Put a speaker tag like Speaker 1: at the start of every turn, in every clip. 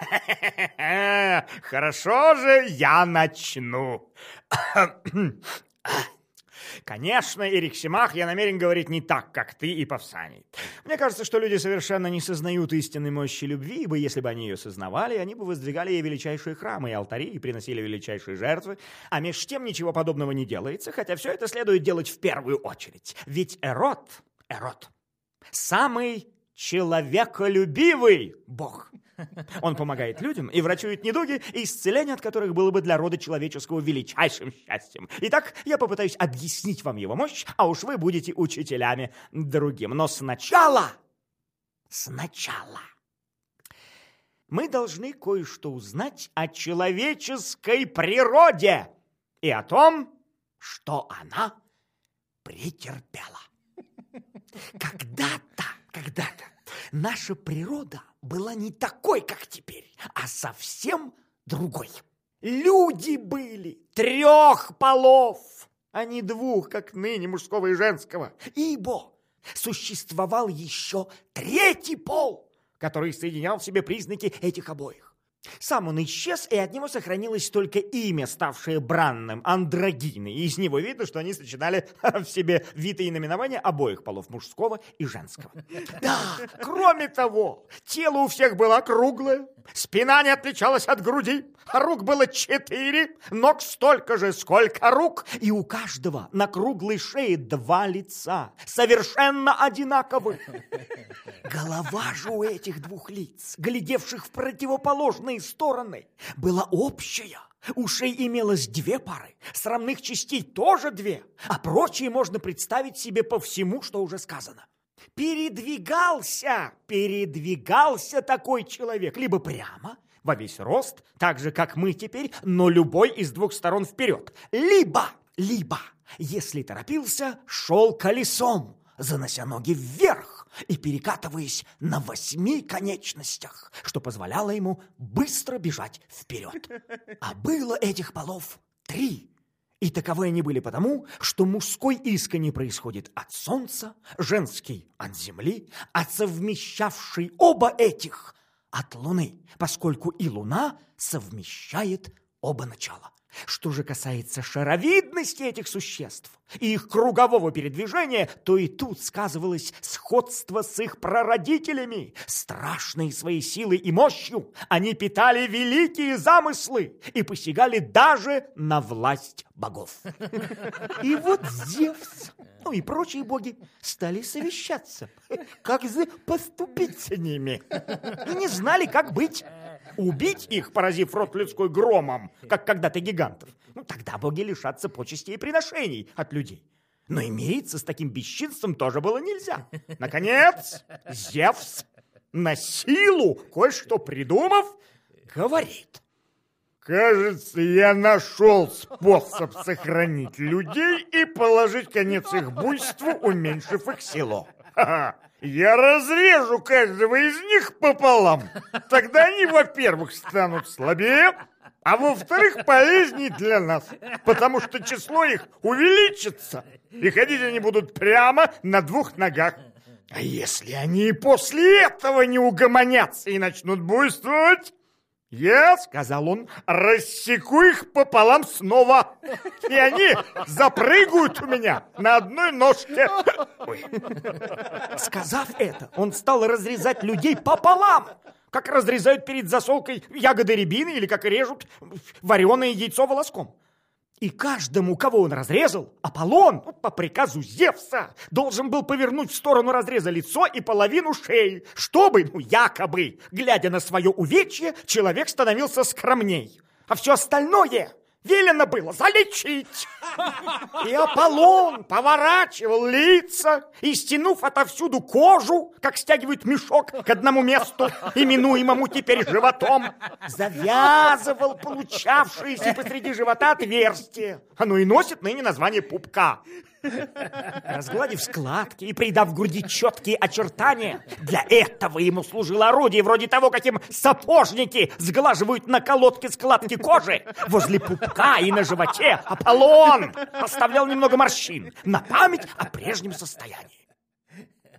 Speaker 1: Хорошо же, я начну. Конечно, Эрик Симах, я намерен говорить не так, как ты и Павсаний. Мне кажется, что люди совершенно не сознают истинной мощи любви, ибо если бы они ее сознавали, они бы воздвигали ей величайшие храмы и алтари и приносили величайшие жертвы, а меж тем ничего подобного не делается, хотя все это следует делать в первую очередь. Ведь Эрот, Эрот, самый человеколюбивый бог. Он помогает людям и врачует недуги, исцеление от которых было бы для рода человеческого величайшим счастьем. Итак, я попытаюсь объяснить вам его мощь, а уж вы будете учителями другим. Но сначала, сначала мы должны кое-что узнать о человеческой природе и о том, что она претерпела. Когда-то, когда-то наша природа была не такой, как теперь, а совсем другой. Люди были трех полов, а не двух, как ныне мужского и женского. Ибо существовал еще третий пол, который соединял в себе признаки этих обоих. Сам он исчез, и от него сохранилось только имя, ставшее бранным, андрогины. И из него видно, что они сочетали в себе вид и наименования обоих полов, мужского и женского. Да, кроме того, тело у всех было круглое, спина не отличалась от груди, рук было четыре, ног столько же, сколько рук, и у каждого на круглой шее два лица, совершенно одинаковых. Голова же у этих двух лиц, глядевших в противоположные стороны, была общая. Ушей имелось две пары, срамных частей тоже две, а прочие можно представить себе по всему, что уже сказано. Передвигался, передвигался такой человек, либо прямо, во весь рост, так же, как мы теперь, но любой из двух сторон вперед. Либо, либо, если торопился, шел колесом, занося ноги вверх и перекатываясь на восьми конечностях, что позволяло ему быстро бежать вперед. А было этих полов три. И таковы они были потому, что мужской искренне происходит от солнца, женский от земли, а совмещавший оба этих от луны, поскольку и луна совмещает оба начала. Что же касается шаровидности этих существ и их кругового передвижения, то и тут сказывалось сходство с их прародителями. Страшные своей силой и мощью они питали великие замыслы и посягали даже на власть богов. И вот Зевс, ну и прочие боги стали совещаться, как же поступить с ними. И не знали, как быть. Убить их, поразив рот людской громом, как когда-то гигантов, ну, тогда боги лишатся почестей и приношений от людей. Но и с таким бесчинством тоже было нельзя. Наконец, Зевс на силу, кое-что придумав, говорит. Кажется, я нашел способ сохранить людей и положить конец их буйству, уменьшив их силу. Ха-ха. Я разрежу каждого из них пополам. Тогда они, во-первых, станут слабее, а во-вторых, полезнее для нас, потому что число их увеличится, и ходить они будут прямо на двух ногах. А если они и после этого не угомонятся и начнут буйствовать, я, сказал он, рассеку их пополам снова, и они запрыгают у меня на одной ножке. Ой. Сказав это, он стал разрезать людей пополам, как разрезают перед засолкой ягоды рябины или как режут вареное яйцо волоском. И каждому, кого он разрезал, Аполлон, ну, по приказу Зевса, должен был повернуть в сторону разреза лицо и половину шеи, чтобы, ну, якобы, глядя на свое увечье, человек становился скромней. А все остальное велено было залечить. И Аполлон поворачивал лица и, стянув отовсюду кожу, как стягивают мешок к одному месту, именуемому теперь животом, завязывал получавшееся посреди живота отверстие. Оно и носит ныне название пупка. Разгладив складки и придав груди четкие очертания, для этого ему служило орудие вроде того, каким сапожники сглаживают на колодке складки кожи. Возле пупка и на животе Аполлон оставлял немного морщин на память о прежнем состоянии.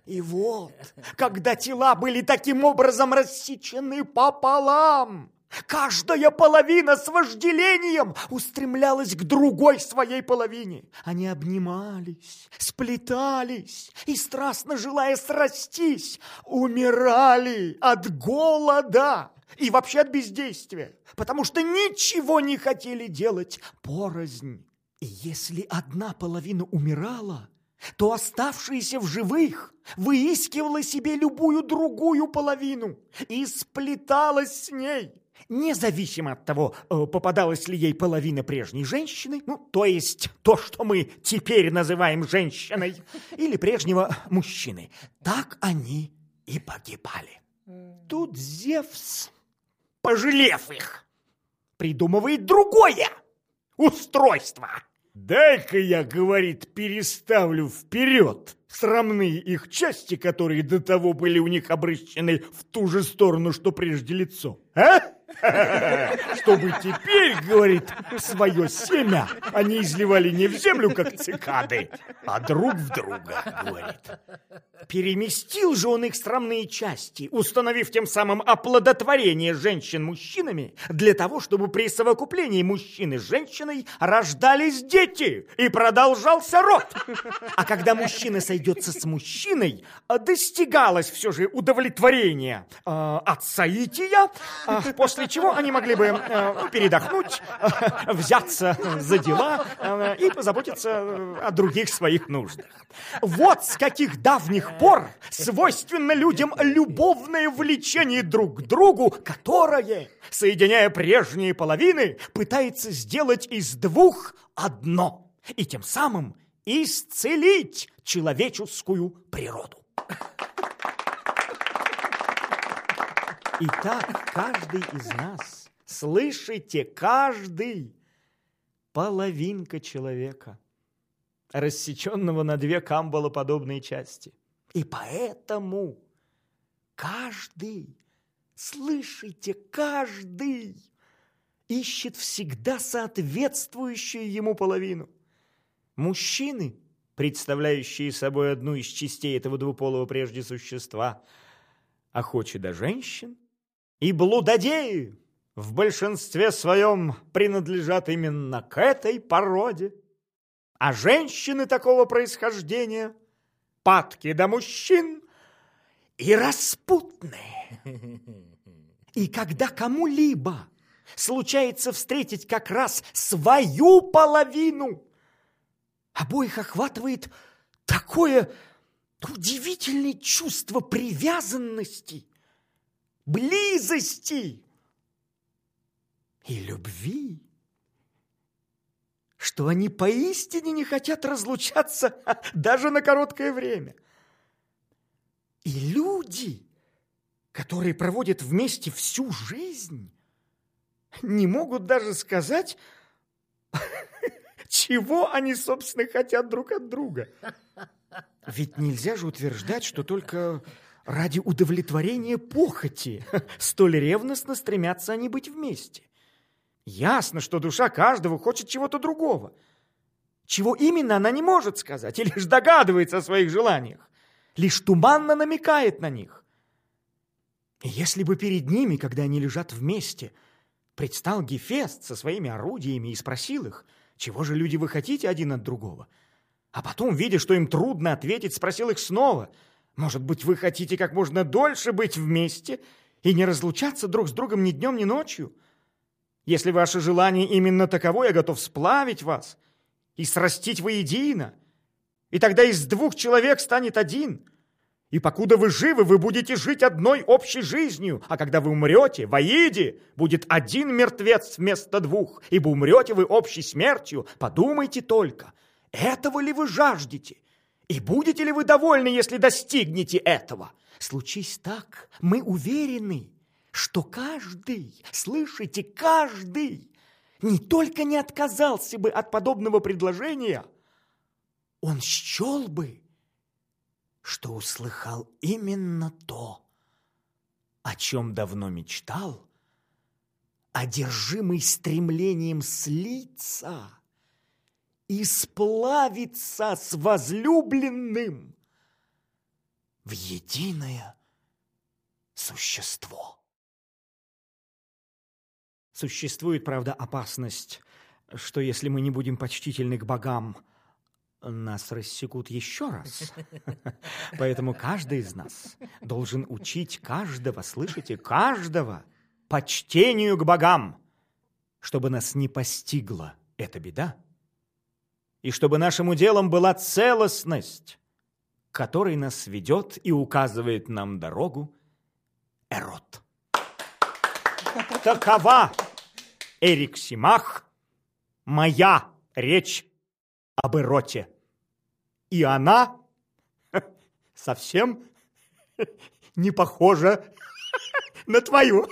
Speaker 1: И вот, когда тела были таким образом рассечены пополам, Каждая половина с вожделением устремлялась к другой своей половине. Они обнимались, сплетались и, страстно желая срастись, умирали от голода и вообще от бездействия, потому что ничего не хотели делать порознь. И если одна половина умирала, то оставшаяся в живых выискивала себе любую другую половину и сплеталась с ней, независимо от того, э, попадалась ли ей половина прежней женщины, ну, то есть то, что мы теперь называем женщиной, или прежнего мужчины. Так они и погибали. Тут Зевс, пожалев их, придумывает другое устройство –
Speaker 2: Дай-ка я, говорит, переставлю вперед срамные их части, которые до того были у них обращены в ту же сторону, что прежде лицо. А? Чтобы теперь, говорит, свое семя они изливали не в землю, как цикады, а друг в друга, говорит.
Speaker 1: Переместил же он их срамные части, установив тем самым оплодотворение женщин мужчинами, для того, чтобы при совокуплении мужчины с женщиной рождались дети и продолжался род. А когда мужчина сойдется с мужчиной, достигалось все же удовлетворение э, отца Ития, э, после чего они могли бы э, передохнуть, э, взяться за дела э, и позаботиться о других своих нуждах. Вот с каких давних пор свойственно людям любовное влечение друг к другу, которое, соединяя прежние половины, пытается сделать из двух одно и тем самым исцелить человеческую природу. Итак, каждый из нас, слышите, каждый половинка человека, рассеченного на две камбалоподобные части. И поэтому каждый, слышите, каждый ищет всегда соответствующую ему половину. Мужчины, представляющие собой одну из частей этого двуполого прежде существа, охочи до женщин, и блудодеи в большинстве своем принадлежат именно к этой породе. А женщины такого происхождения падки до мужчин и распутные. И когда кому-либо случается встретить как раз свою половину, обоих охватывает такое удивительное чувство привязанности – близости и любви, что они поистине не хотят разлучаться даже на короткое время. И люди, которые проводят вместе всю жизнь, не могут даже сказать, чего они, собственно, хотят друг от друга. Ведь нельзя же утверждать, что только ради удовлетворения похоти. Столь ревностно стремятся они быть вместе. Ясно, что душа каждого хочет чего-то другого. Чего именно она не может сказать, и лишь догадывается о своих желаниях, лишь туманно намекает на них. И если бы перед ними, когда они лежат вместе, предстал Гефест со своими орудиями и спросил их, чего же люди вы хотите один от другого, а потом, видя, что им трудно ответить, спросил их снова – может быть, вы хотите как можно дольше быть вместе и не разлучаться друг с другом ни днем, ни ночью? Если ваше желание именно таково, я готов сплавить вас и срастить воедино. И тогда из двух человек станет один. И покуда вы живы, вы будете жить одной общей жизнью. А когда вы умрете, в Аиде будет один мертвец вместо двух, ибо умрете вы общей смертью. Подумайте только, этого ли вы жаждете? И будете ли вы довольны, если достигнете этого? Случись так, мы уверены, что каждый, слышите, каждый, не только не отказался бы от подобного предложения, он счел бы, что услыхал именно то, о чем давно мечтал, одержимый стремлением слиться – и сплавиться с возлюбленным в единое существо. Существует, правда, опасность, что если мы не будем почтительны к богам, нас рассекут еще раз. Поэтому каждый из нас должен учить каждого, слышите, каждого почтению к богам, чтобы нас не постигла эта беда, и чтобы нашим уделом была целостность, которой нас ведет и указывает нам дорогу Эрот. Такова, Эрик Симах, моя речь об Эроте. И она совсем не похожа на твою.